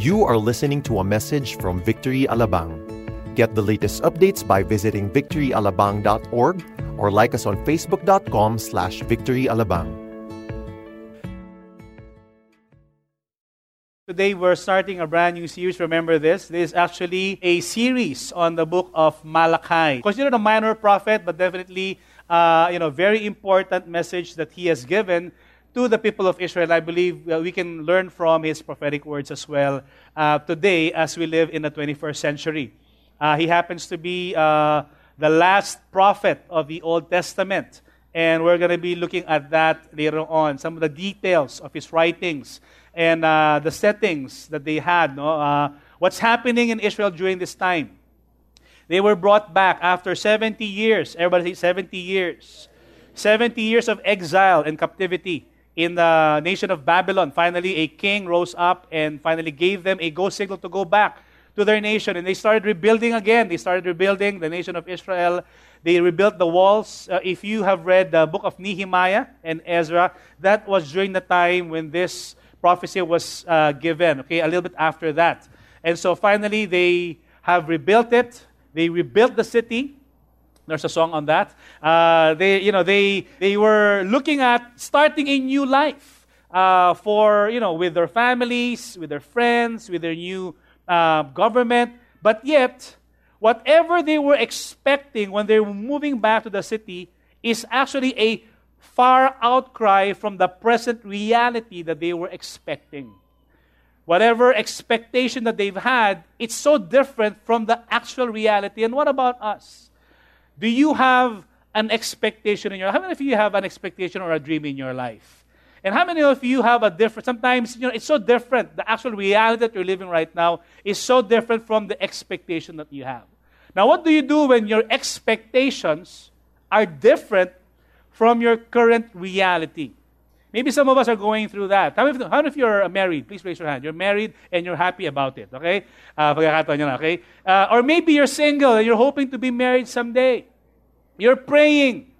You are listening to a message from Victory Alabang. Get the latest updates by visiting victoryalabang.org or like us on facebook.com slash victoryalabang. Today we're starting a brand new series. Remember this. This is actually a series on the book of Malachi. Considered a minor prophet, but definitely uh, you know very important message that he has given to the people of Israel. I believe we can learn from his prophetic words as well uh, today as we live in the 21st century. Uh, he happens to be uh, the last prophet of the Old Testament. And we're going to be looking at that later on. Some of the details of his writings and uh, the settings that they had. No? Uh, what's happening in Israel during this time? They were brought back after 70 years. Everybody say 70 years. 70 years of exile and captivity in the nation of Babylon. Finally, a king rose up and finally gave them a go signal to go back to their nation. And they started rebuilding again. They started rebuilding the nation of Israel. They rebuilt the walls. Uh, if you have read the book of Nehemiah and Ezra, that was during the time when this prophecy was uh, given, okay, a little bit after that. And so finally, they have rebuilt it. They rebuilt the city. There's a song on that. Uh, they, you know, they, they were looking at starting a new life uh, for, you know, with their families, with their friends, with their new uh, government. But yet, whatever they were expecting when they were moving back to the city is actually a far outcry from the present reality that they were expecting. Whatever expectation that they've had, it's so different from the actual reality. And what about us? Do you have an expectation in your life? How many of you have an expectation or a dream in your life? And how many of you have a different, sometimes, you know, it's so different. The actual reality that you're living right now is so different from the expectation that you have. Now, what do you do when your expectations are different from your current reality. Maybe some of us are going through that. How many, how many of you are married? Please raise your hand. You're married and you're happy about it, okay? Uh, okay? Uh, or maybe you're single and you're hoping to be married someday. You're praying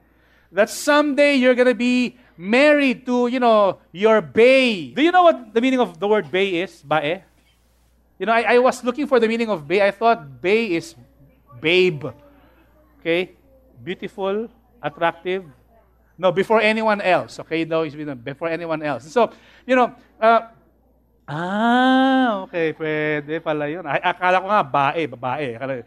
that someday you're going to be married to, you know, your bae. Do you know what the meaning of the word bae is? Bae? You know, I, I was looking for the meaning of bae. I thought bae is babe. Okay? Beautiful, attractive, no, before anyone else. Okay, no, before anyone else. So, you know, uh, ah, okay, pwede pala yun. Ay, akala ko nga, bae, babae. Akala,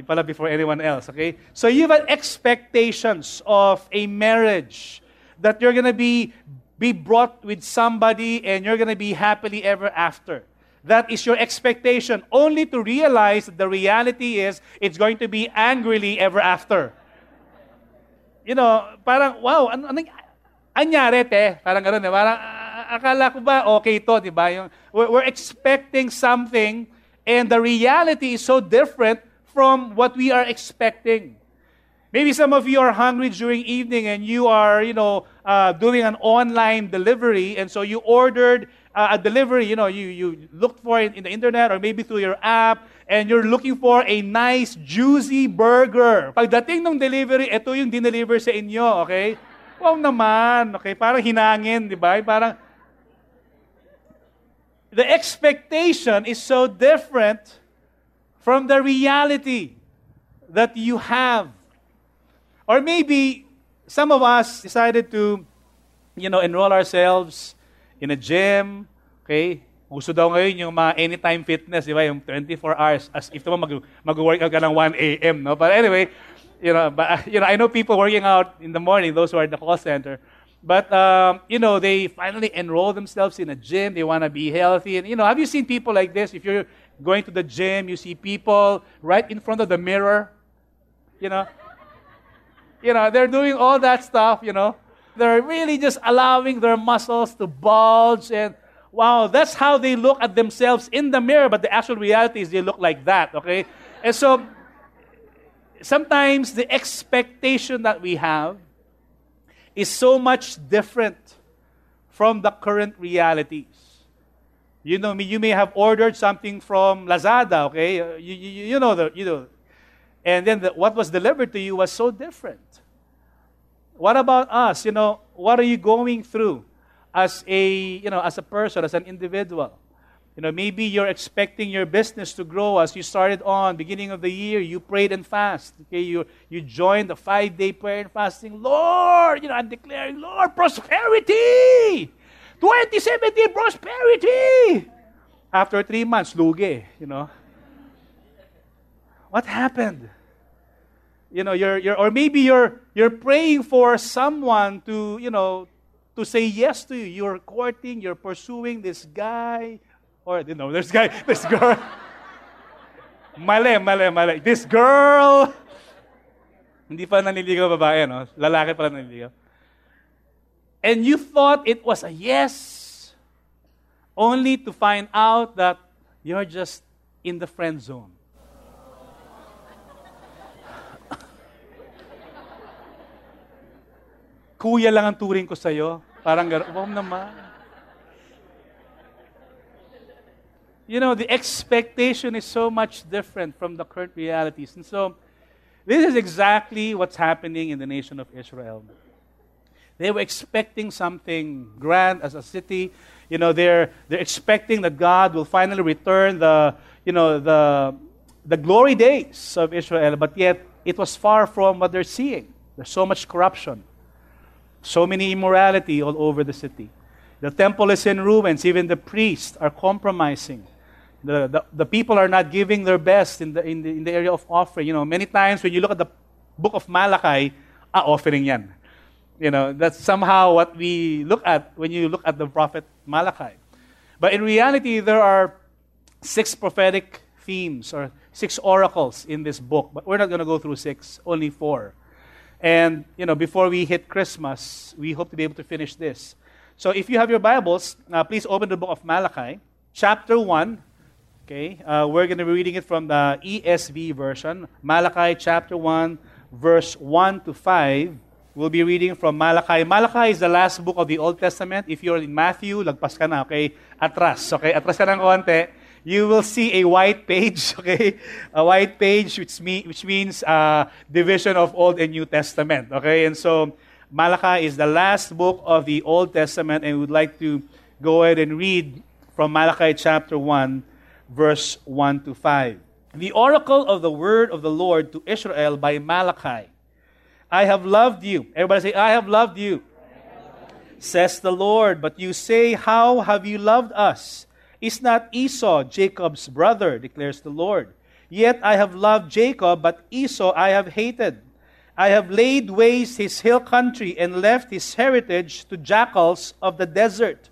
hindi pala before anyone else, okay? So you have expectations of a marriage that you're gonna be, be brought with somebody and you're gonna be happily ever after. That is your expectation, only to realize the reality is it's going to be angrily ever after you know, parang, wow, ano, anong, anyari, te? Parang gano'n, eh. Parang, akala ko ba, okay to, di ba? Yung, we're, we're expecting something, and the reality is so different from what we are expecting. Maybe some of you are hungry during evening and you are, you know, uh, doing an online delivery, and so you ordered uh, a delivery, you know, you, you looked for it in the internet or maybe through your app, and you're looking for a nice, juicy burger. Pagdating ng delivery, ito yung dineliver sa inyo, okay? Wow naman, okay? Parang hinangin, di ba? Parang, the expectation is so different from the reality that you have. Or maybe some of us decided to, you know, enroll ourselves in a gym, okay? Gusto daw ngayon yung mga anytime fitness, di ba? Yung 24 hours, as if naman mag, mag-workout ka ng 1 a.m., no? But anyway, you know, but, you know, I know people working out in the morning, those who are in the call center. But, um, you know, they finally enroll themselves in a gym. They want to be healthy. And, you know, have you seen people like this? If you're going to the gym, you see people right in front of the mirror, you know? You know, they're doing all that stuff, you know? They're really just allowing their muscles to bulge and wow, that's how they look at themselves in the mirror, but the actual reality is they look like that, okay? And so sometimes the expectation that we have is so much different from the current realities. You know, you may have ordered something from Lazada, okay? Uh, you, you, you know, the, you know, and then the, what was delivered to you was so different. What about us? You know, what are you going through? as a, you know, as a person, as an individual. You know, maybe you're expecting your business to grow as you started on beginning of the year. You prayed and fast. Okay, you you joined the five day prayer and fasting. Lord, you know, I'm declaring, Lord, prosperity. 2017 prosperity. After three months, lugi, you know. What happened? You know, you're, you're or maybe you're you're praying for someone to, you know, to say yes to you. You're courting, you're pursuing this guy or, you know, this guy, this girl. mali, mali, mali. This girl. Hindi pa naniligaw babae, no? Lalaki pa naniligaw. And you thought it was a yes, only to find out that you're just in the friend zone. Kuya lang ang turing ko sa'yo. Parang gano'n. Naman. you know, the expectation is so much different from the current realities. And so, this is exactly what's happening in the nation of Israel. They were expecting something grand as a city. You know, they're, they're expecting that God will finally return the, you know, the, the glory days of Israel, but yet it was far from what they're seeing. There's so much corruption, so many immorality all over the city. The temple is in ruins, even the priests are compromising. The, the, the, people are not giving their best in the, in, the, in the area of offering. You know, many times when you look at the book of Malachi, ah, offering yan. You know, that's somehow what we look at when you look at the prophet Malachi. But in reality, there are six prophetic themes or six oracles in this book. But we're not going to go through six, only four. And, you know, before we hit Christmas, we hope to be able to finish this. So if you have your Bibles, uh, please open the book of Malachi, chapter 1, Okay, uh, we're going to be reading it from the ESV version, Malachi chapter 1, verse 1 to 5. We'll be reading from Malachi. Malachi is the last book of the Old Testament. If you're in Matthew, lagpas ka na, okay? Atras, okay? Atras ka ng konti. You will see a white page, okay? A white page which, mean, which means uh, division of Old and New Testament, okay? And so Malachi is the last book of the Old Testament, and we would like to go ahead and read from Malachi chapter 1, verse 1 to 5. The oracle of the word of the Lord to Israel by Malachi. I have loved you. Everybody say, I have loved you. Says the Lord, but you say, How have you loved us? Is not Esau Jacob's brother, declares the Lord. Yet I have loved Jacob, but Esau I have hated. I have laid waste his hill country and left his heritage to jackals of the desert.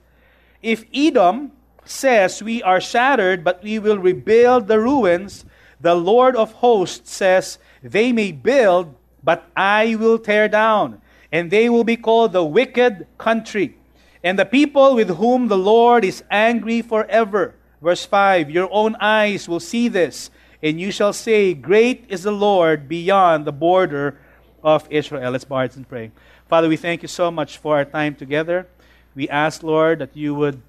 If Edom, says, We are shattered, but we will rebuild the ruins. The Lord of hosts says, They may build, but I will tear down, and they will be called the wicked country, and the people with whom the Lord is angry forever. Verse 5 Your own eyes will see this, and you shall say, Great is the Lord beyond the border of Israel. Let's bow and pray. Father, we thank you so much for our time together. We ask, Lord, that you would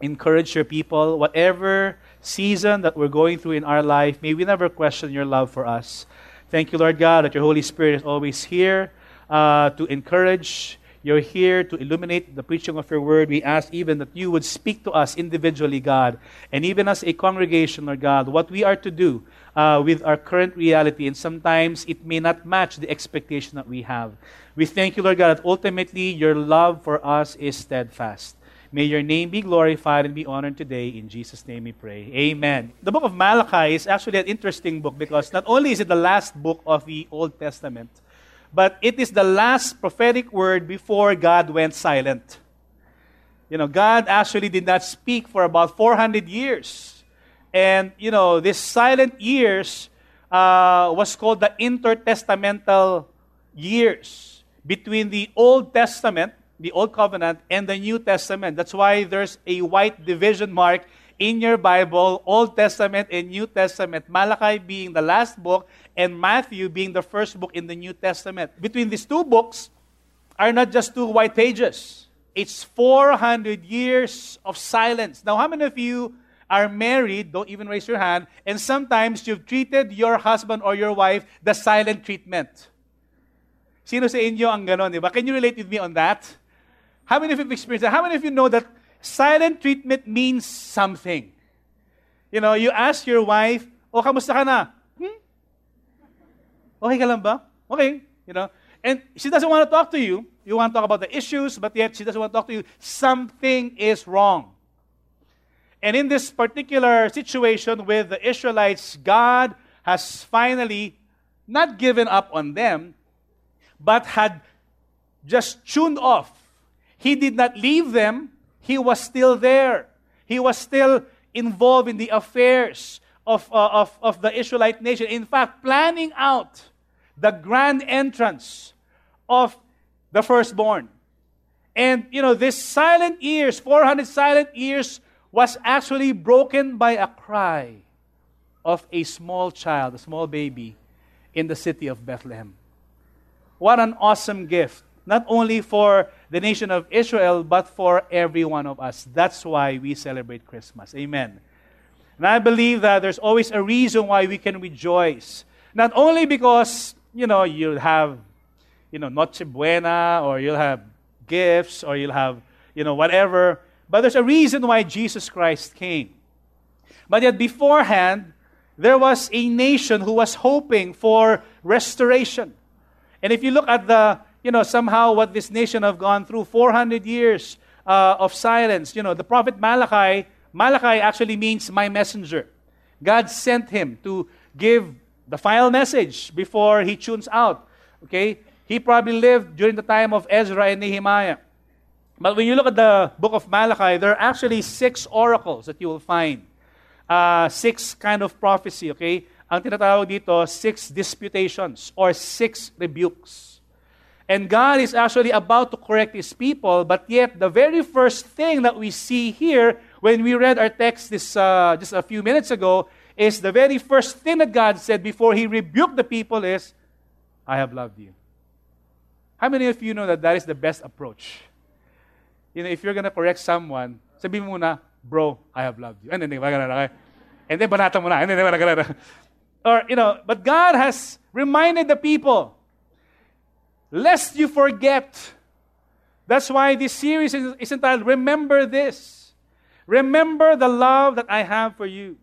encourage your people. Whatever season that we're going through in our life, may we never question your love for us. Thank you, Lord God, that your Holy Spirit is always here uh, to encourage. You're here to illuminate the preaching of your word. We ask even that you would speak to us individually, God, and even as a congregation, Lord God, what we are to do uh, with our current reality. And sometimes it may not match the expectation that we have. We thank you, Lord God, that ultimately your love for us is steadfast. May your name be glorified and be honored today. In Jesus' name we pray. Amen. The book of Malachi is actually an interesting book because not only is it the last book of the Old Testament, but it is the last prophetic word before God went silent. You know, God actually did not speak for about 400 years. And, you know, this silent years uh, was called the intertestamental years between the Old Testament the Old Covenant and the New Testament. That's why there's a white division mark in your Bible, Old Testament and New Testament. Malachi being the last book, and Matthew being the first book in the New Testament. Between these two books are not just two white pages, it's 400 years of silence. Now, how many of you are married? Don't even raise your hand. And sometimes you've treated your husband or your wife the silent treatment. Sino sa inyo ang ganon, di ba? Can you relate with me on that? How many of you have experienced that? How many of you know that silent treatment means something? You know, you ask your wife, oh, kamusta ka na? Hmm? Okay ka lang ba? Okay. You know, and she doesn't want to talk to you. You want to talk about the issues, but yet she doesn't want to talk to you. Something is wrong. And in this particular situation with the Israelites, God has finally not given up on them, but had just tuned off. He did not leave them, he was still there. He was still involved in the affairs of, uh, of, of the Israelite nation. In fact, planning out the grand entrance of the firstborn. And, you know, this silent years, 400 silent years, was actually broken by a cry of a small child, a small baby, in the city of Bethlehem. What an awesome gift, not only for the nation of Israel, but for every one of us. That's why we celebrate Christmas. Amen. And I believe that there's always a reason why we can rejoice. Not only because, you know, you'll have, you know, Noche Buena, or you'll have gifts, or you'll have, you know, whatever but there's a reason why Jesus Christ came. But yet, beforehand, there was a nation who was hoping for restoration. And if you look at the, you know, somehow what this nation have gone through, 400 years uh, of silence, you know, the prophet Malachi, Malachi actually means my messenger. God sent him to give the final message before he tunes out. Okay? He probably lived during the time of Ezra and Nehemiah. But when you look at the book of Malachi, there are actually six oracles that you will find. Uh, six kind of prophecy, okay? Ang tinatawag dito, six disputations or six rebukes. And God is actually about to correct his people, but yet the very first thing that we see here when we read our text this, uh, just a few minutes ago is the very first thing that God said before he rebuked the people is, I have loved you. How many of you know that that is the best approach? you know, if you're gonna correct someone, sabi mo bro, I have loved you. And then, and then. And then, or, you know, but God has reminded the people, lest you forget. That's why this series is, entitled, Remember This. Remember the love that I have for you.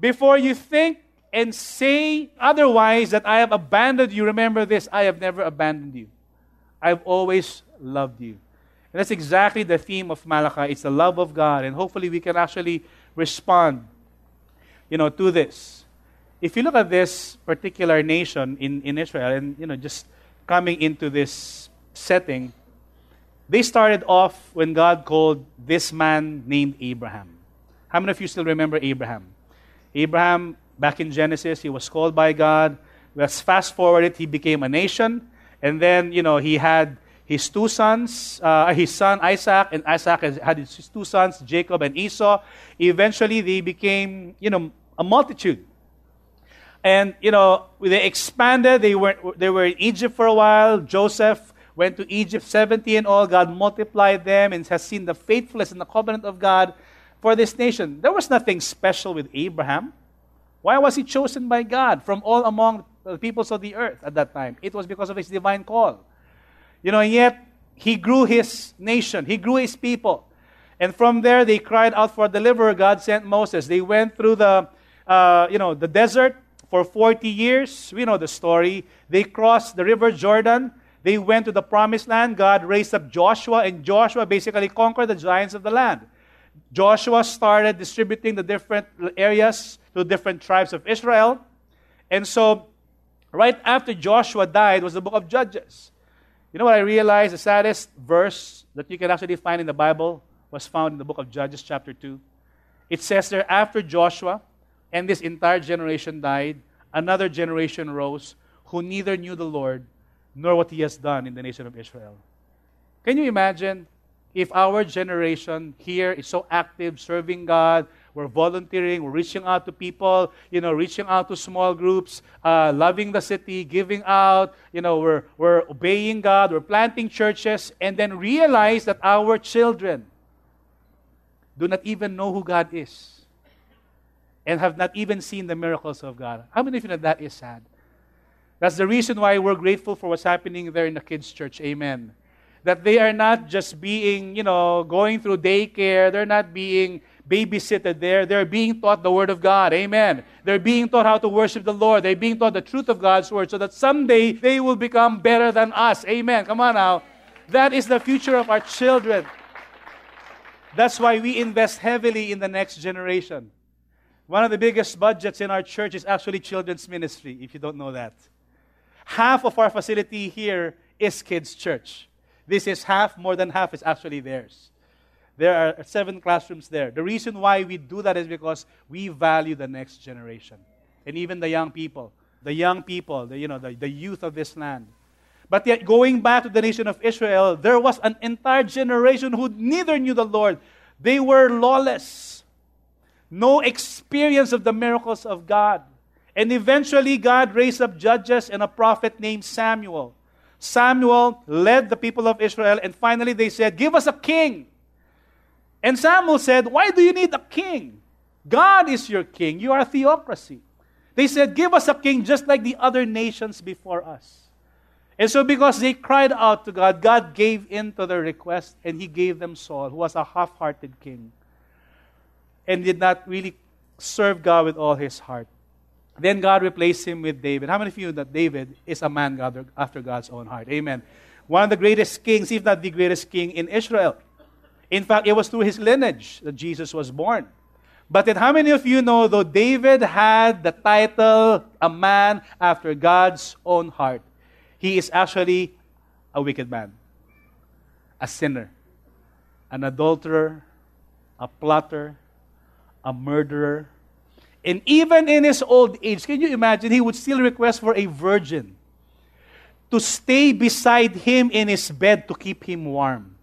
Before you think and say otherwise that I have abandoned you, remember this I have never abandoned you. I've always loved you. And that's exactly the theme of Malachi. It's the love of God. And hopefully we can actually respond, you know, to this. If you look at this particular nation in, in Israel and, you know, just coming into this setting, they started off when God called this man named Abraham. How many of you still remember Abraham? Abraham, back in Genesis, he was called by God. Let's fast forward it, he became a nation. And then, you know, he had his two sons, uh, his son Isaac, and Isaac had his two sons, Jacob and Esau. Eventually, they became, you know, a multitude. And, you know, they expanded. They were, they were in Egypt for a while. Joseph went to Egypt, 70 and all. God multiplied them and has seen the faithfulness and the covenant of God for this nation. There was nothing special with Abraham. Why was he chosen by God from all among the peoples of the earth at that time? It was because of his divine call. You know, and yet he grew his nation, he grew his people. And from there, they cried out for a deliverer. God sent Moses. They went through the, uh, you know, the desert for 40 years. We know the story. They crossed the river Jordan. They went to the promised land. God raised up Joshua, and Joshua basically conquered the giants of the land. Joshua started distributing the different areas to different tribes of Israel. And so, right after Joshua died was the book of Judges. You know what I realized? The saddest verse that you can actually find in the Bible was found in the book of Judges, chapter 2. It says there, after Joshua and this entire generation died, another generation rose who neither knew the Lord nor what he has done in the nation of Israel. Can you imagine if our generation here is so active, serving God, we're volunteering, we're reaching out to people, you know, reaching out to small groups, uh, loving the city, giving out, you know, we're, we're obeying God, we're planting churches, and then realize that our children do not even know who God is and have not even seen the miracles of God. How many of you know that is sad? That's the reason why we're grateful for what's happening there in the kids' church. Amen that they are not just being, you know, going through daycare. They're not being babysitted there. They're being taught the Word of God. Amen. They're being taught how to worship the Lord. They're being taught the truth of God's Word so that someday they will become better than us. Amen. Come on now. That is the future of our children. That's why we invest heavily in the next generation. One of the biggest budgets in our church is actually children's ministry, if you don't know that. Half of our facility here is kids' church. This is half, more than half is actually theirs. There are seven classrooms there. The reason why we do that is because we value the next generation and even the young people. The young people, the, you know, the, the youth of this land. But yet, going back to the nation of Israel, there was an entire generation who neither knew the Lord. They were lawless, no experience of the miracles of God. And eventually, God raised up judges and a prophet named Samuel. Samuel led the people of Israel, and finally they said, Give us a king. And Samuel said, Why do you need a king? God is your king. You are a theocracy. They said, Give us a king just like the other nations before us. And so, because they cried out to God, God gave in to their request and He gave them Saul, who was a half hearted king and did not really serve God with all his heart. Then God replaced him with David. How many of you know that David is a man after God's own heart? Amen. One of the greatest kings, if not the greatest king in Israel. In fact, it was through his lineage that Jesus was born. But then, how many of you know, though David had the title, a man after God's own heart, he is actually a wicked man, a sinner, an adulterer, a plotter, a murderer. And even in his old age, can you imagine, he would still request for a virgin to stay beside him in his bed to keep him warm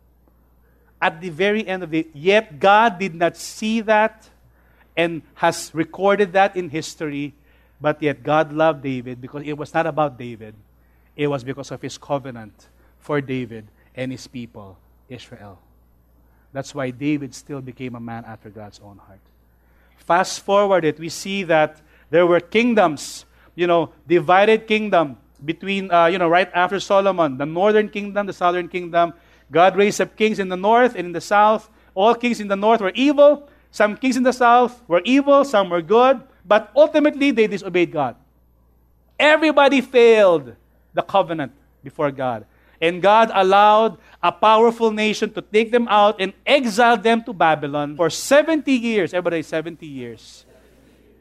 at the very end of it. Yet God did not see that and has recorded that in history. But yet God loved David because it was not about David, it was because of his covenant for David and his people, Israel. That's why David still became a man after God's own heart. Fast forward it, we see that there were kingdoms, you know, divided kingdom between, uh, you know, right after Solomon, the northern kingdom, the southern kingdom, God raised up kings in the north and in the south. All kings in the north were evil. Some kings in the south were evil, some were good. But ultimately, they disobeyed God. Everybody failed the covenant before God. And God allowed a powerful nation to take them out and exile them to Babylon for 70 years. Everybody, 70 years.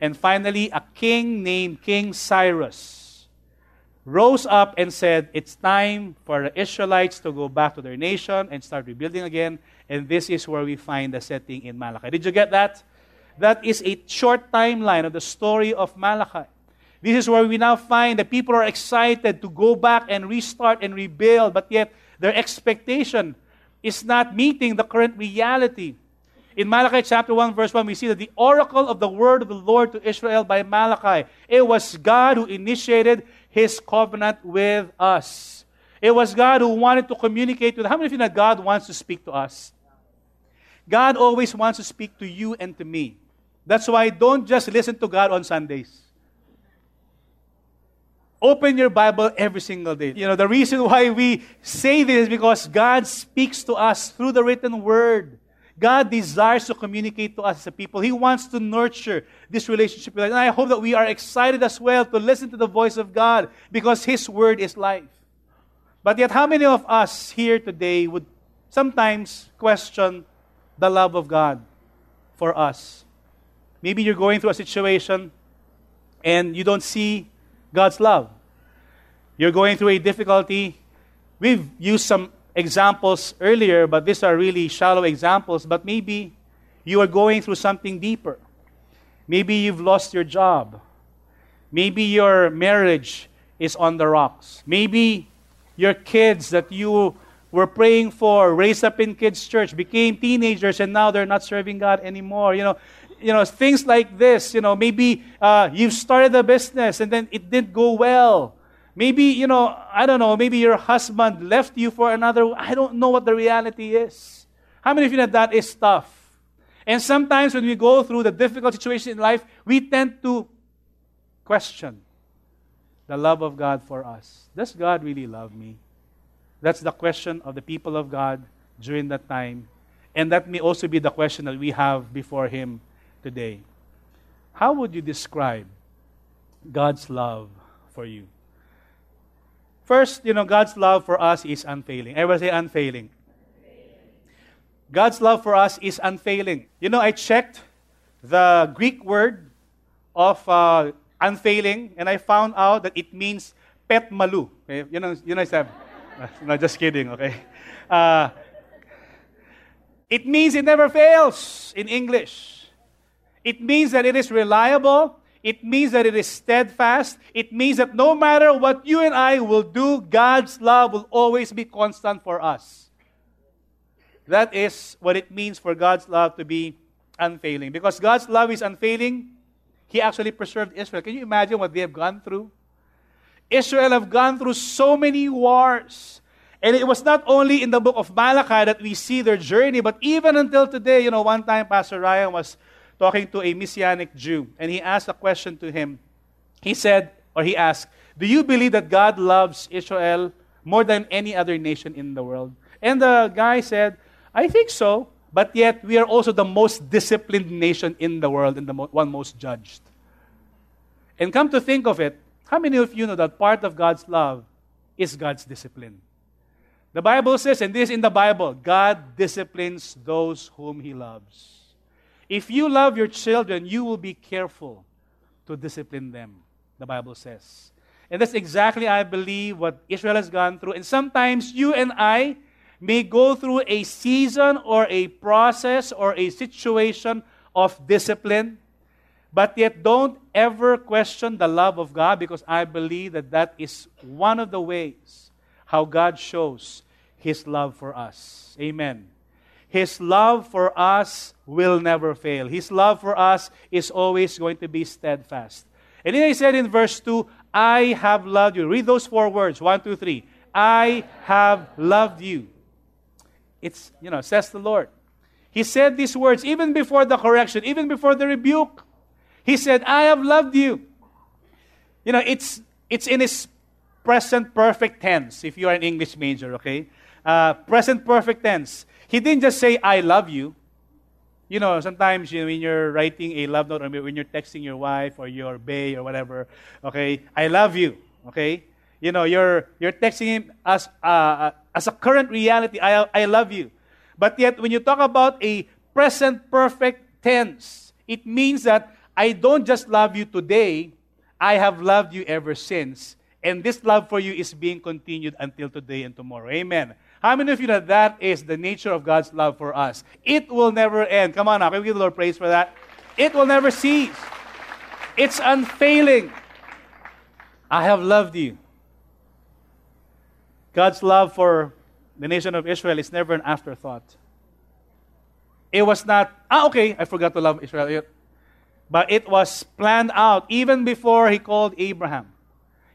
And finally, a king named King Cyrus rose up and said, It's time for the Israelites to go back to their nation and start rebuilding again. And this is where we find the setting in Malachi. Did you get that? That is a short timeline of the story of Malachi. This is where we now find that people are excited to go back and restart and rebuild, but yet their expectation is not meeting the current reality. In Malachi chapter 1, verse 1, we see that the oracle of the word of the Lord to Israel by Malachi, it was God who initiated his covenant with us. It was God who wanted to communicate with. How many of you know God wants to speak to us? God always wants to speak to you and to me. That's why don't just listen to God on Sundays. Open your Bible every single day. You know, the reason why we say this is because God speaks to us through the written word. God desires to communicate to us as a people. He wants to nurture this relationship with us. And I hope that we are excited as well to listen to the voice of God because His word is life. But yet, how many of us here today would sometimes question the love of God for us? Maybe you're going through a situation and you don't see God's love. You're going through a difficulty. We've used some examples earlier, but these are really shallow examples. But maybe you are going through something deeper. Maybe you've lost your job. Maybe your marriage is on the rocks. Maybe your kids that you were praying for, raised up in kids' church, became teenagers, and now they're not serving God anymore. You know, you know things like this. You know, maybe uh, you've started a business and then it didn't go well. Maybe, you know, I don't know, maybe your husband left you for another. I don't know what the reality is. How many of you know that is tough? And sometimes when we go through the difficult situation in life, we tend to question the love of God for us. Does God really love me? That's the question of the people of God during that time. And that may also be the question that we have before Him today. How would you describe God's love for you? First, you know, God's love for us is unfailing. Everybody say unfailing. God's love for us is unfailing. You know, I checked the Greek word of uh, unfailing, and I found out that it means pet malu. Okay? You know, you know, Sam? no, just kidding, okay? Uh, it means it never fails in English. It means that it is reliable. It means that it is steadfast. It means that no matter what you and I will do, God's love will always be constant for us. That is what it means for God's love to be unfailing. Because God's love is unfailing, He actually preserved Israel. Can you imagine what they have gone through? Israel have gone through so many wars. And it was not only in the book of Malachi that we see their journey, but even until today, you know, one time Pastor Ryan was talking to a Messianic Jew, and he asked a question to him. He said, or he asked, Do you believe that God loves Israel more than any other nation in the world? And the guy said, I think so, but yet we are also the most disciplined nation in the world and the one most judged. And come to think of it, how many of you know that part of God's love is God's discipline? The Bible says, and this in the Bible, God disciplines those whom He loves. If you love your children, you will be careful to discipline them, the Bible says. And that's exactly, I believe, what Israel has gone through. And sometimes you and I may go through a season or a process or a situation of discipline, but yet don't ever question the love of God because I believe that that is one of the ways how God shows His love for us. Amen. His love for us will never fail. His love for us is always going to be steadfast. And then he said in verse 2, I have loved you. Read those four words. One, two, three. I have loved you. It's, you know, says the Lord. He said these words even before the correction, even before the rebuke. He said, I have loved you. You know, it's, it's in his present perfect tense, if you are an English major, okay? Uh, present perfect tense. He didn't just say, I love you. You know, sometimes you know, when you're writing a love note or when you're texting your wife or your bae or whatever, okay, I love you, okay? You know, you're, you're texting him as, uh, as a current reality, I, I love you. But yet, when you talk about a present perfect tense, it means that I don't just love you today, I have loved you ever since. And this love for you is being continued until today and tomorrow. Amen. How many of you know that that is the nature of God's love for us? It will never end. Come on now, can we give the Lord praise for that? It will never cease. It's unfailing. I have loved you. God's love for the nation of Israel is never an afterthought. It was not, ah, okay, I forgot to love Israel. But it was planned out even before he called Abraham.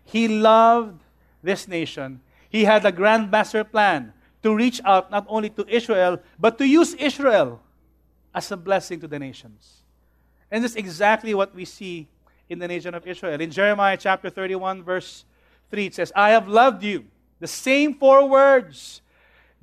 He loved this nation. He had a grand master plan to reach out not only to Israel, but to use Israel as a blessing to the nations. And this is exactly what we see in the nation of Israel. In Jeremiah chapter 31, verse 3, it says, I have loved you. The same four words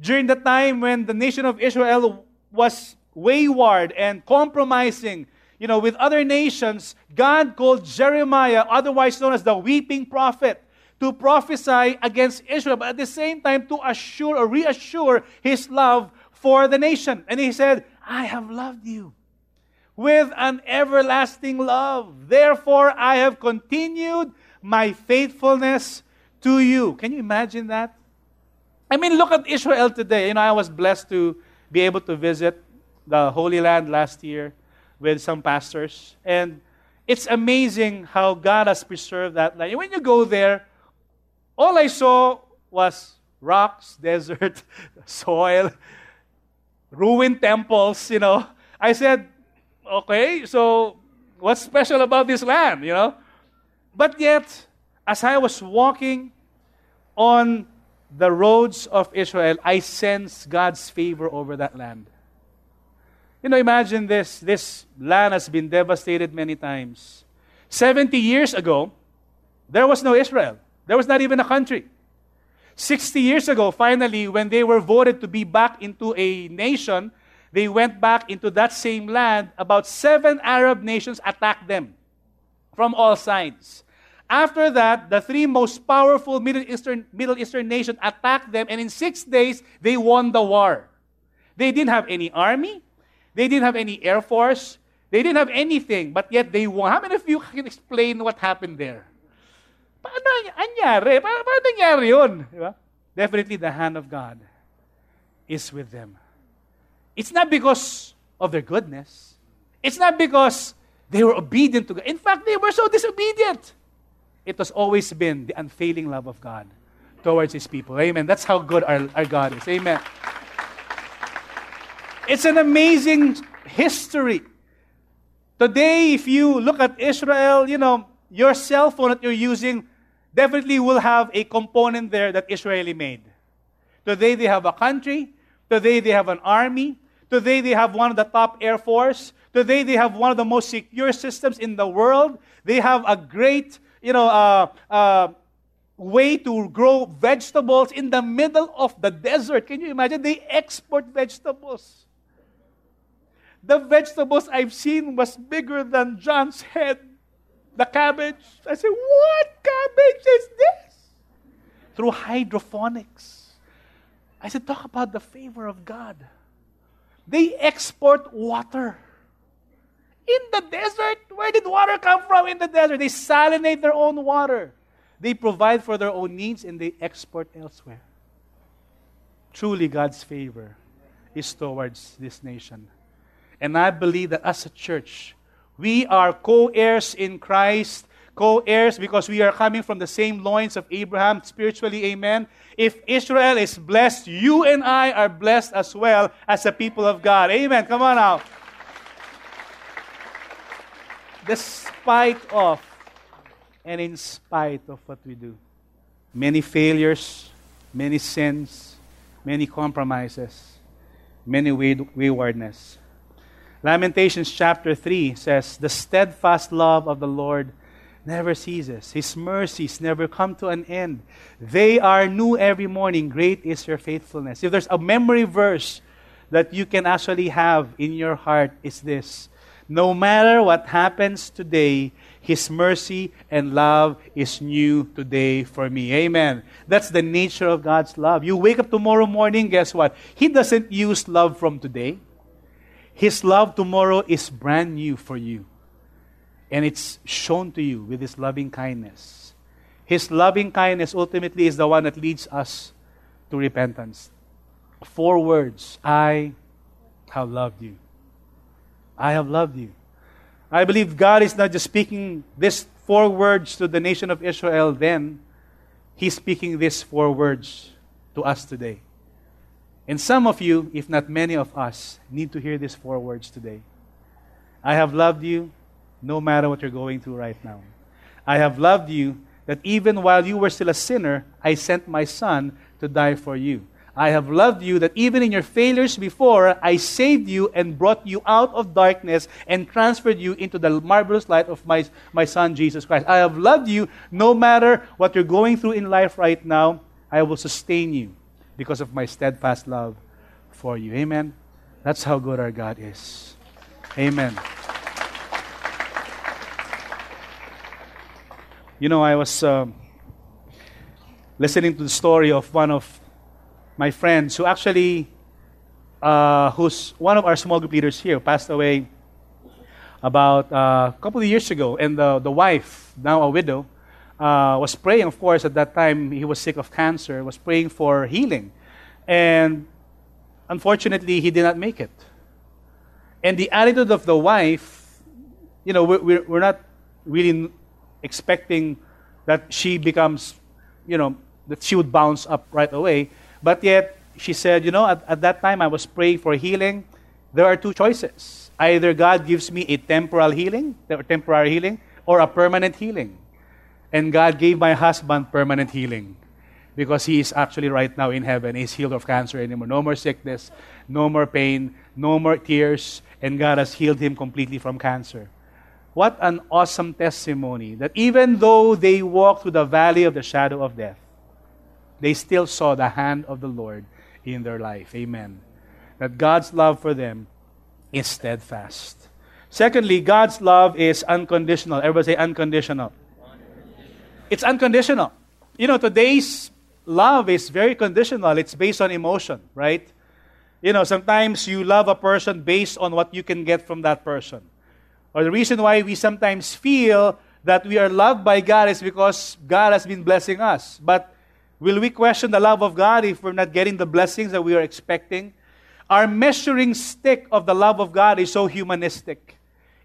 during the time when the nation of Israel was wayward and compromising you know, with other nations, God called Jeremiah, otherwise known as the weeping prophet, to prophesy against Israel, but at the same time to assure or reassure his love for the nation. And he said, I have loved you with an everlasting love. Therefore, I have continued my faithfulness to you. Can you imagine that? I mean, look at Israel today. You know, I was blessed to be able to visit the Holy Land last year with some pastors. And it's amazing how God has preserved that land. When you go there, all I saw was rocks, desert, soil, ruined temples, you know. I said, okay, so what's special about this land, you know? But yet, as I was walking on the roads of Israel, I sensed God's favor over that land. You know, imagine this. This land has been devastated many times. 70 years ago, there was no Israel. There was not even a country. 60 years ago, finally, when they were voted to be back into a nation, they went back into that same land, about seven Arab nations attacked them from all sides. After that, the three most powerful Middle Eastern, Middle Eastern nations attacked them, and in six days, they won the war. They didn't have any army, they didn't have any air force, they didn't have anything, but yet they won. How many of you can explain what happened there? Paano anyari? Paano, paano nangyari yun? Diba? Definitely the hand of God is with them. It's not because of their goodness. It's not because they were obedient to God. In fact, they were so disobedient. It has always been the unfailing love of God towards His people. Amen. That's how good our, our God is. Amen. It's an amazing history. Today, if you look at Israel, you know, your cell phone that you're using definitely will have a component there that Israeli made. Today, they have a country. Today, they have an army. Today, they have one of the top air force. Today, they have one of the most secure systems in the world. They have a great, you know, uh, uh, way to grow vegetables in the middle of the desert. Can you imagine? They export vegetables. The vegetables I've seen was bigger than John's head. The cabbage. I said, what cabbage is this? Through hydroponics. I said, talk about the favor of God. They export water. In the desert, where did water come from in the desert? They salinate their own water. They provide for their own needs and they export elsewhere. Truly, God's favor is towards this nation. And I believe that as a church, we are co heirs in Christ co heirs because we are coming from the same loins of Abraham spiritually. Amen. If Israel is blessed, you and I are blessed as well as the people of God. Amen. Come on now. Despite of and in spite of what we do, many failures, many sins, many compromises, many waywardness. Lamentations chapter 3 says, The steadfast love of the Lord never ceases. His mercies never come to an end. They are new every morning. Great is your faithfulness. If there's a memory verse that you can actually have in your heart, is this No matter what happens today, His mercy and love is new today for me. Amen. That's the nature of God's love. You wake up tomorrow morning, guess what? He doesn't use love from today. His love tomorrow is brand new for you. And it's shown to you with His loving kindness. His loving kindness ultimately is the one that leads us to repentance. Four words I have loved you. I have loved you. I believe God is not just speaking these four words to the nation of Israel then, He's speaking these four words to us today. And some of you, if not many of us, need to hear these four words today. I have loved you no matter what you're going through right now. I have loved you that even while you were still a sinner, I sent my son to die for you. I have loved you that even in your failures before, I saved you and brought you out of darkness and transferred you into the marvelous light of my, my son, Jesus Christ. I have loved you no matter what you're going through in life right now. I will sustain you because of my steadfast love for you. Amen. That's how good our God is. Amen. You know, I was uh, listening to the story of one of my friends who actually, uh, who's one of our small group leaders here, passed away about uh, a couple of years ago. And the, the wife, now a widow, uh, was praying, of course, at that time he was sick of cancer, was praying for healing. And unfortunately, he did not make it. And the attitude of the wife, you know, we're, we're not really expecting that she becomes, you know, that she would bounce up right away. But yet, she said, you know, at, at that time I was praying for healing. There are two choices. Either God gives me a temporal healing, or temporary healing, or a permanent healing. And God gave my husband permanent healing because he is actually right now in heaven. He's healed of cancer anymore. No more sickness, no more pain, no more tears, and God has healed him completely from cancer. What an awesome testimony that even though they walked through the valley of the shadow of death, they still saw the hand of the Lord in their life. Amen. that God's love for them is steadfast. Secondly, God's love is unconditional. Everybody say unconditional. It's unconditional. You know, today's love is very conditional. It's based on emotion, right? You know, sometimes you love a person based on what you can get from that person. Or the reason why we sometimes feel that we are loved by God is because God has been blessing us. But will we question the love of God if we're not getting the blessings that we are expecting? Our measuring stick of the love of God is so humanistic.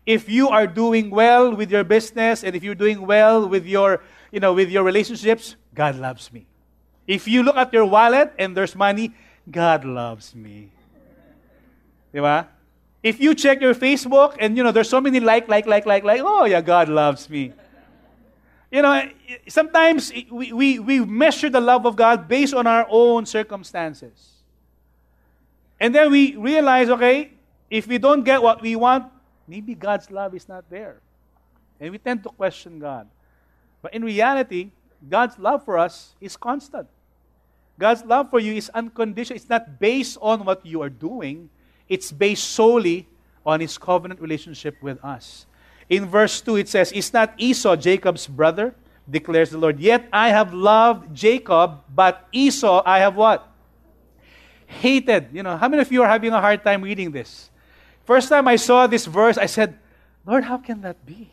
If you are doing well with your business and if you're doing well with your, you know, with your relationships, God loves me. If you look at your wallet and there's money, God loves me. Diba? If you check your Facebook and you know there's so many like, like, like, like, like, oh yeah, God loves me. You know, sometimes we, we, we measure the love of God based on our own circumstances. And then we realize, okay, if we don't get what we want, maybe God's love is not there. And we tend to question God. But in reality, God's love for us is constant. God's love for you is unconditional. It's not based on what you are doing, it's based solely on his covenant relationship with us. In verse 2, it says, Is not Esau Jacob's brother? declares the Lord. Yet I have loved Jacob, but Esau I have what? Hated. You know, how many of you are having a hard time reading this? First time I saw this verse, I said, Lord, how can that be?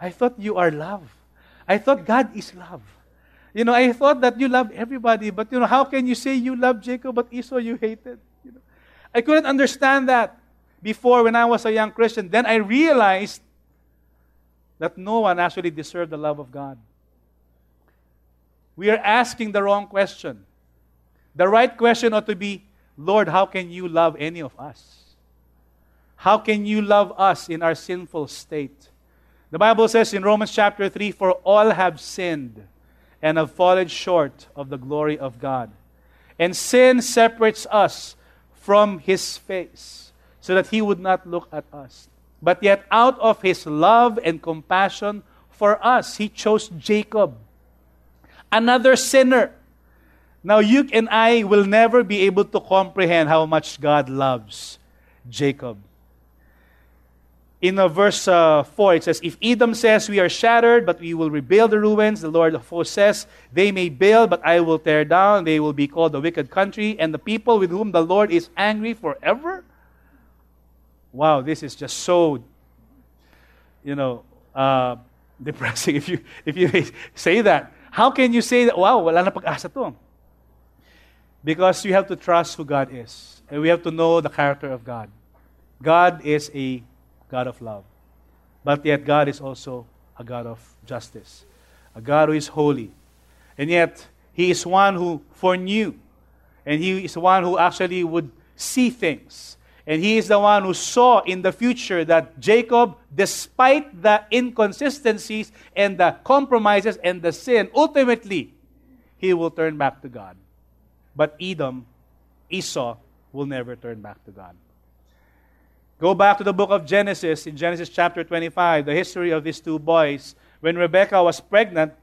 I thought you are love. I thought God is love. You know, I thought that you love everybody, but you know, how can you say you love Jacob, but Esau you hated? You know, I couldn't understand that before when I was a young Christian. Then I realized that no one actually deserved the love of God. We are asking the wrong question. The right question ought to be Lord, how can you love any of us? How can you love us in our sinful state? The Bible says in Romans chapter 3 For all have sinned and have fallen short of the glory of God. And sin separates us from his face so that he would not look at us. But yet, out of his love and compassion for us, he chose Jacob, another sinner. Now, you and I will never be able to comprehend how much God loves Jacob. In uh, verse uh, 4, it says, If Edom says, We are shattered, but we will rebuild the ruins, the Lord of hosts says, They may build, but I will tear down. They will be called the wicked country, and the people with whom the Lord is angry forever. Wow, this is just so, you know, uh, depressing if you, if you say that. How can you say that, wow, wala na pag-asa to? Because you have to trust who God is. And we have to know the character of God. God is a God of love. But yet, God is also a God of justice, a God who is holy. And yet, He is one who foreknew, and He is one who actually would see things. And He is the one who saw in the future that Jacob, despite the inconsistencies and the compromises and the sin, ultimately, he will turn back to God. But Edom, Esau, will never turn back to God. Go back to the book of Genesis, in Genesis chapter 25, the history of these two boys. When Rebekah was pregnant,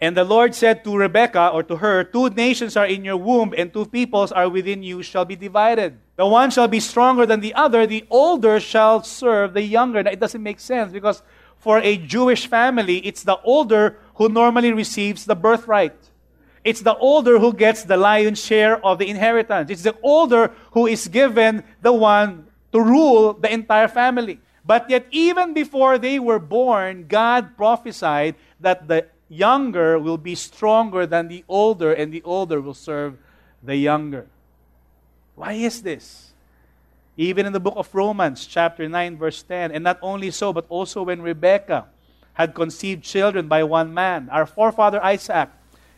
and the Lord said to Rebekah, or to her, Two nations are in your womb, and two peoples are within you, shall be divided. The one shall be stronger than the other, the older shall serve the younger. Now, it doesn't make sense because for a Jewish family, it's the older who normally receives the birthright. It's the older who gets the lion's share of the inheritance. It's the older who is given the one to rule the entire family. But yet, even before they were born, God prophesied that the younger will be stronger than the older, and the older will serve the younger. Why is this? Even in the book of Romans, chapter 9, verse 10, and not only so, but also when Rebekah had conceived children by one man, our forefather Isaac,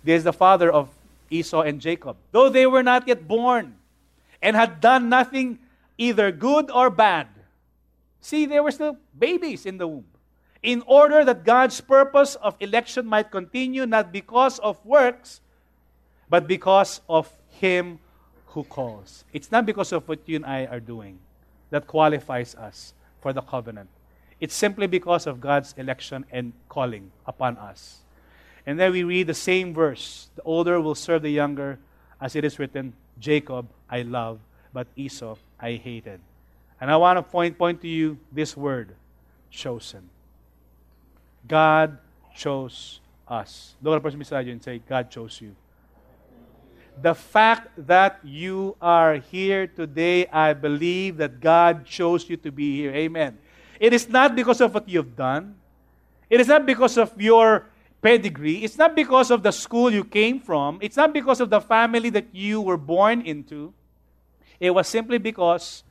this is the father of Esau and Jacob, though they were not yet born and had done nothing either good or bad. See, they were still babies in the womb. In order that God's purpose of election might continue, not because of works, but because of Him who calls. It's not because of what you and I are doing that qualifies us for the covenant. It's simply because of God's election and calling upon us. And then we read the same verse the older will serve the younger, as it is written, Jacob I love, but Esau I hated. And I want to point, point to you this word chosen. God chose us. Look at the person beside you and say, God chose you. The fact that you are here today, I believe that God chose you to be here. Amen. It is not because of what you've done. It is not because of your pedigree. It's not because of the school you came from. It's not because of the family that you were born into. It was simply because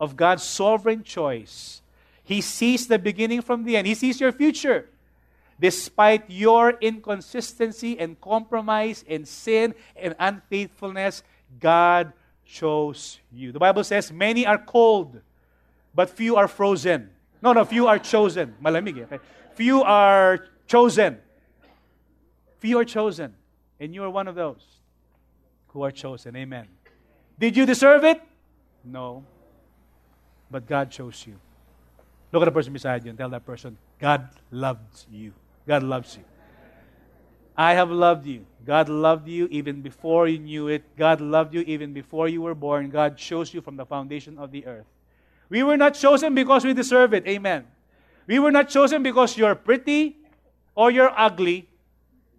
of God's sovereign choice. He sees the beginning from the end, He sees your future. Despite your inconsistency and compromise and sin and unfaithfulness, God chose you. The Bible says, Many are cold, but few are frozen. No, no, few are chosen. Malamig, eh, okay? Few are chosen. Few are chosen. And you are one of those who are chosen. Amen. Did you deserve it? No. But God chose you. Look at the person beside you and tell that person, God loves you. God loves you. I have loved you. God loved you even before you knew it. God loved you even before you were born. God chose you from the foundation of the earth. We were not chosen because we deserve it. Amen. We were not chosen because you're pretty or you're ugly,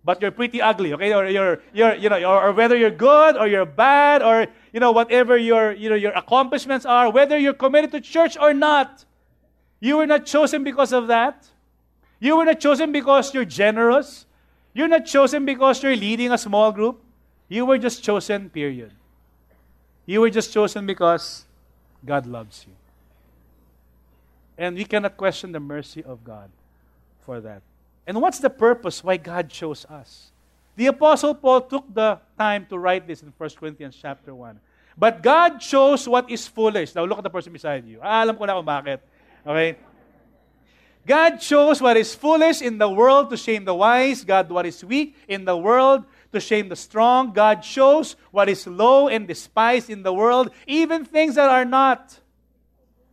but you're pretty ugly, okay? Or you're, you're you know, or, or whether you're good or you're bad or you know whatever your you know your accomplishments are, whether you're committed to church or not, you were not chosen because of that. You were not chosen because you're generous. You're not chosen because you're leading a small group. You were just chosen, period. You were just chosen because God loves you. And we cannot question the mercy of God for that. And what's the purpose why God chose us? The Apostle Paul took the time to write this in 1 Corinthians chapter 1. But God chose what is foolish. Now look at the person beside you. Ah, alam ko na kung bakit. Okay? God chose what is foolish in the world to shame the wise. God, what is weak in the world to shame the strong. God chose what is low and despised in the world, even things that are not,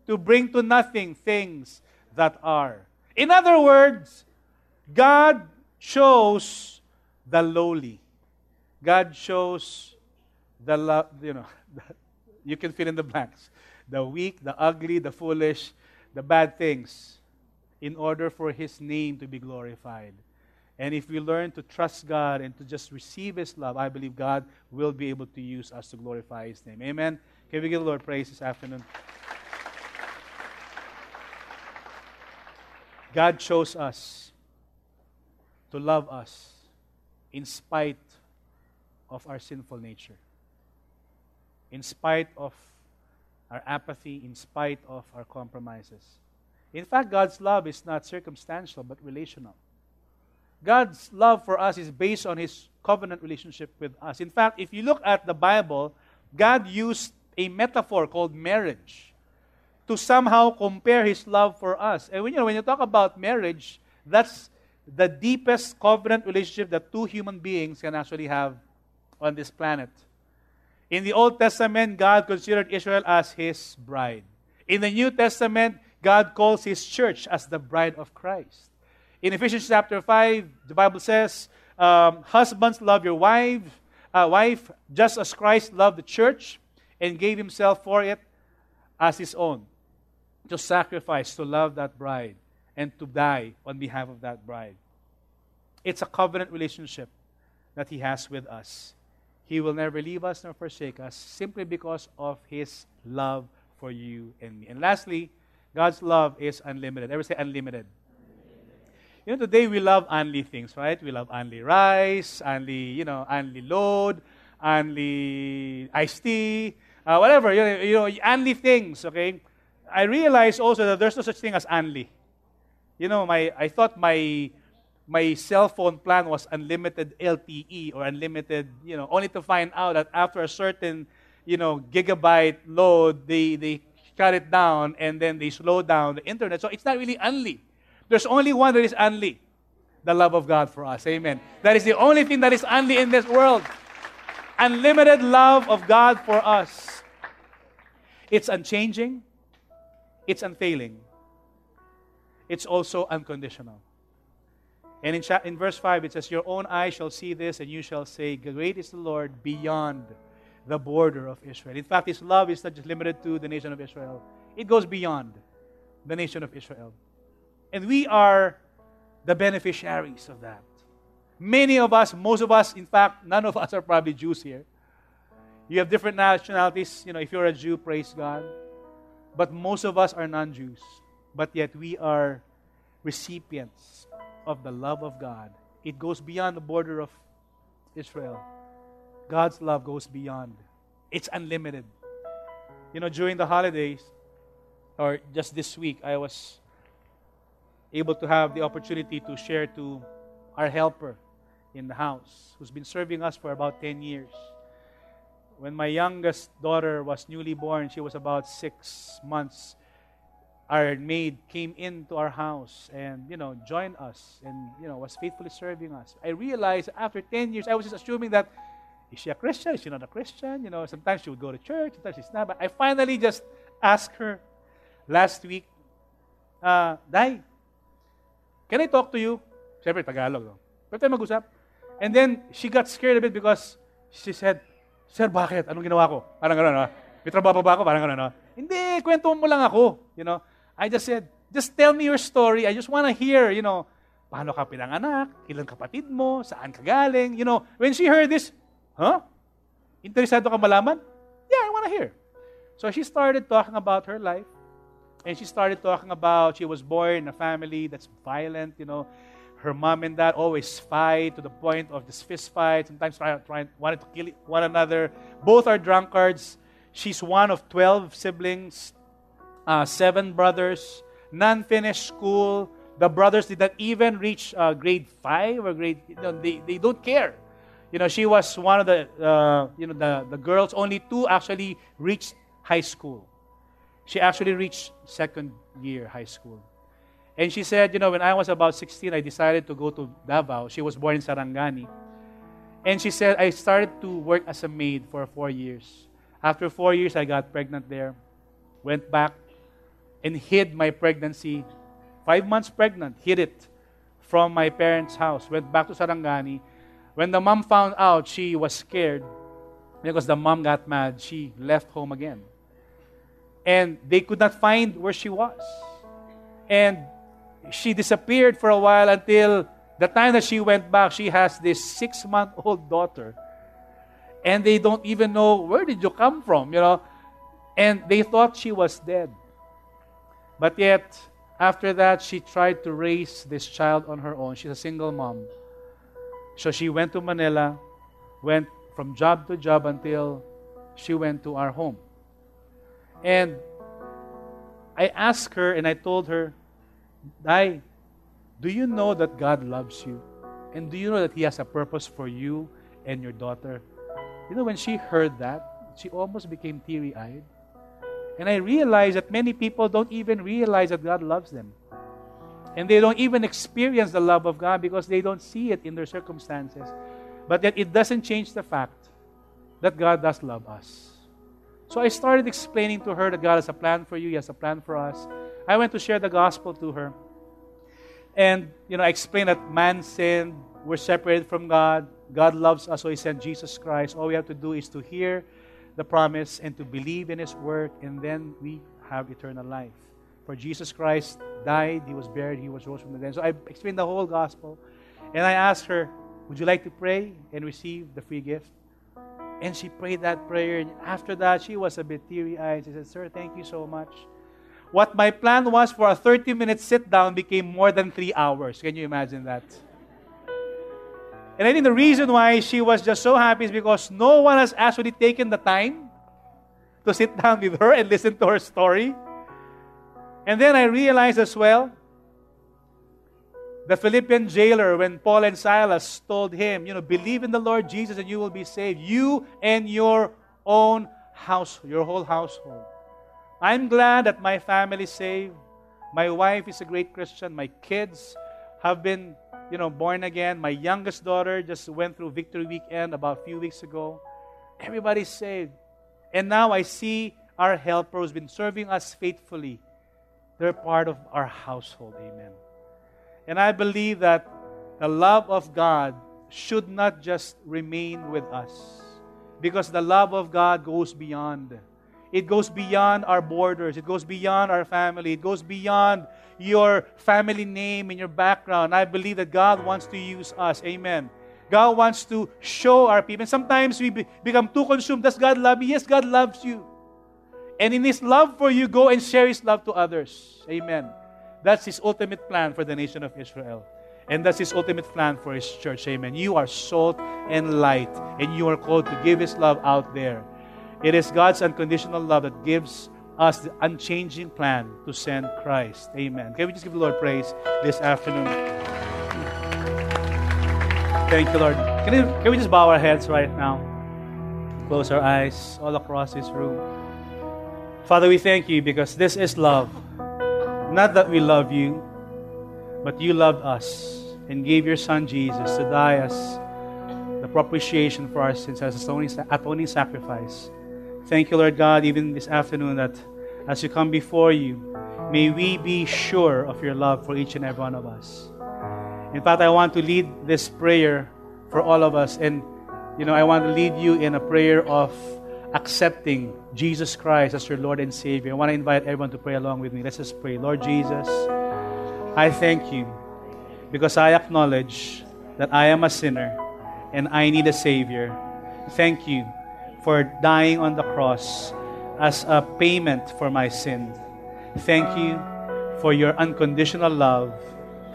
to bring to nothing things that are. In other words, God chose the lowly. God chose the, love you know, you can fill in the blanks. The weak, the ugly, the foolish, the bad things in order for His name to be glorified. And if we learn to trust God and to just receive His love, I believe God will be able to use us to glorify His name. Amen. Can we give the Lord praise this afternoon? God chose us to love us in spite of our sinful nature, in spite of our apathy, in spite of our compromises. In fact, God's love is not circumstantial but relational. God's love for us is based on His covenant relationship with us. In fact, if you look at the Bible, God used a metaphor called marriage to somehow compare His love for us. And when you, know, when you talk about marriage, that's the deepest covenant relationship that two human beings can actually have on this planet. In the Old Testament, God considered Israel as His bride. In the New Testament, God calls His church as the bride of Christ. In Ephesians chapter 5, the Bible says, um, Husbands, love your wife, uh, wife just as Christ loved the church and gave Himself for it as His own, to sacrifice, to love that bride, and to die on behalf of that bride. It's a covenant relationship that He has with us. He will never leave us nor forsake us simply because of His love for you and me. And lastly, God's love is unlimited. Ever say unlimited? You know, today we love only things, right? We love only rice, only, you know, only load, only iced tea, uh, whatever, you know, you know, only things, okay? I realize also that there's no such thing as only. You know, my, I thought my, my cell phone plan was unlimited LTE or unlimited, you know, only to find out that after a certain, you know, gigabyte load, they, they cut it down, and then they slow down the internet. So it's not really only. There's only one that is only the love of God for us. Amen. That is the only thing that is only in this world. Unlimited love of God for us. It's unchanging, it's unfailing, it's also unconditional. And in, in verse 5, it says, Your own eye shall see this, and you shall say, Great is the Lord beyond the border of Israel. In fact, His love is not just limited to the nation of Israel, it goes beyond the nation of Israel. And we are the beneficiaries of that. Many of us, most of us, in fact, none of us are probably Jews here. You have different nationalities. You know, if you're a Jew, praise God. But most of us are non Jews. But yet we are recipients of the love of God. It goes beyond the border of Israel. God's love goes beyond, it's unlimited. You know, during the holidays, or just this week, I was able to have the opportunity to share to our helper in the house who's been serving us for about 10 years. When my youngest daughter was newly born, she was about six months. Our maid came into our house and you know joined us and you know was faithfully serving us. I realized after 10 years, I was just assuming that is she a Christian? Is she not a Christian? You know, sometimes she would go to church, sometimes she's not. But I finally just asked her last week, uh, Dai, can I talk to you? Siyempre, Tagalog. No? Pwede tayo mag-usap? And then, she got scared a bit because she said, Sir, bakit? Anong ginawa ko? Parang gano'n, no? May trabaho ba ako? Parang gano'n, no? Hindi, kwento mo lang ako. You know, I just said, just tell me your story. I just want to hear, you know, paano ka pinanganak, ilang kapatid mo, saan ka galing. You know, when she heard this, huh? Interesado ka malaman? Yeah, I want to hear. So she started talking about her life. And she started talking about she was born in a family that's violent, you know. Her mom and dad always fight to the point of this fist fight, sometimes trying, try, wanted to kill one another. Both are drunkards. She's one of 12 siblings, uh, seven brothers, none finished school. The brothers did not even reach uh, grade 5 or grade, you know, they, they don't care. You know, she was one of the, uh, you know, the, the girls, only two actually reached high school. She actually reached second year high school. And she said, you know, when I was about 16, I decided to go to Davao. She was born in Sarangani. And she said, I started to work as a maid for four years. After four years, I got pregnant there. Went back and hid my pregnancy. Five months pregnant, hid it from my parents' house. Went back to Sarangani. When the mom found out, she was scared because the mom got mad. She left home again and they could not find where she was. And she disappeared for a while until the time that she went back, she has this six month old daughter. And they don't even know where did you come from, you know. And they thought she was dead. But yet, after that, she tried to raise this child on her own. She's a single mom. So she went to Manila, went from job to job until she went to our home. And I asked her and I told her, Dai, do you know that God loves you? And do you know that He has a purpose for you and your daughter? You know, when she heard that, she almost became teary eyed. And I realize that many people don't even realize that God loves them. And they don't even experience the love of God because they don't see it in their circumstances. But yet, it doesn't change the fact that God does love us. So I started explaining to her that God has a plan for you, He has a plan for us. I went to share the gospel to her. And, you know, I explained that man sinned, we're separated from God, God loves us, so He sent Jesus Christ. All we have to do is to hear the promise and to believe in His work, and then we have eternal life. For Jesus Christ died, He was buried, He was rose from the dead. So I explained the whole gospel. And I asked her, Would you like to pray and receive the free gift? And she prayed that prayer. And after that, she was a bit teary eyed. She said, Sir, thank you so much. What my plan was for a 30 minute sit down became more than three hours. Can you imagine that? And I think the reason why she was just so happy is because no one has actually taken the time to sit down with her and listen to her story. And then I realized as well the Philippian jailer, when Paul and Silas told him, you know, believe in the Lord Jesus and you will be saved, you and your own house, your whole household. I'm glad that my family is saved. My wife is a great Christian. My kids have been, you know, born again. My youngest daughter just went through Victory Weekend about a few weeks ago. Everybody's saved. And now I see our helper who's been serving us faithfully. They're part of our household. Amen. And I believe that the love of God should not just remain with us. Because the love of God goes beyond. It goes beyond our borders. It goes beyond our family. It goes beyond your family name and your background. I believe that God wants to use us. Amen. God wants to show our people. And sometimes we be, become too consumed. Does God love me? Yes, God loves you. And in His love for you, go and share His love to others. Amen. That's His ultimate plan for the nation of Israel. And that's His ultimate plan for His church. Amen. You are salt and light, and you are called to give His love out there. It is God's unconditional love that gives us the unchanging plan to send Christ. Amen. Can we just give the Lord praise this afternoon? Thank you, Lord. Can, you, can we just bow our heads right now? Close our eyes all across this room. Father, we thank you because this is love. Not that we love you, but you loved us and gave your Son Jesus to die as the propitiation for our sins, as a atoning sacrifice. Thank you, Lord God, even this afternoon, that as we come before you, may we be sure of your love for each and every one of us. In fact, I want to lead this prayer for all of us. And, you know, I want to lead you in a prayer of accepting Jesus Christ as your Lord and Savior. I want to invite everyone to pray along with me. Let's just pray. Lord Jesus, I thank you because I acknowledge that I am a sinner and I need a Savior. Thank you for dying on the cross as a payment for my sin. Thank you for your unconditional love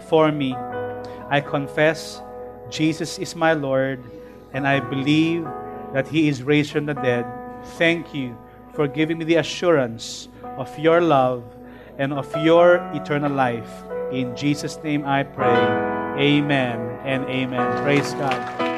for me. I confess Jesus is my Lord and I believe that He is raised from the dead. Thank you for giving me the assurance of your love and of your eternal life. In Jesus' name I pray. Amen and amen. Praise God.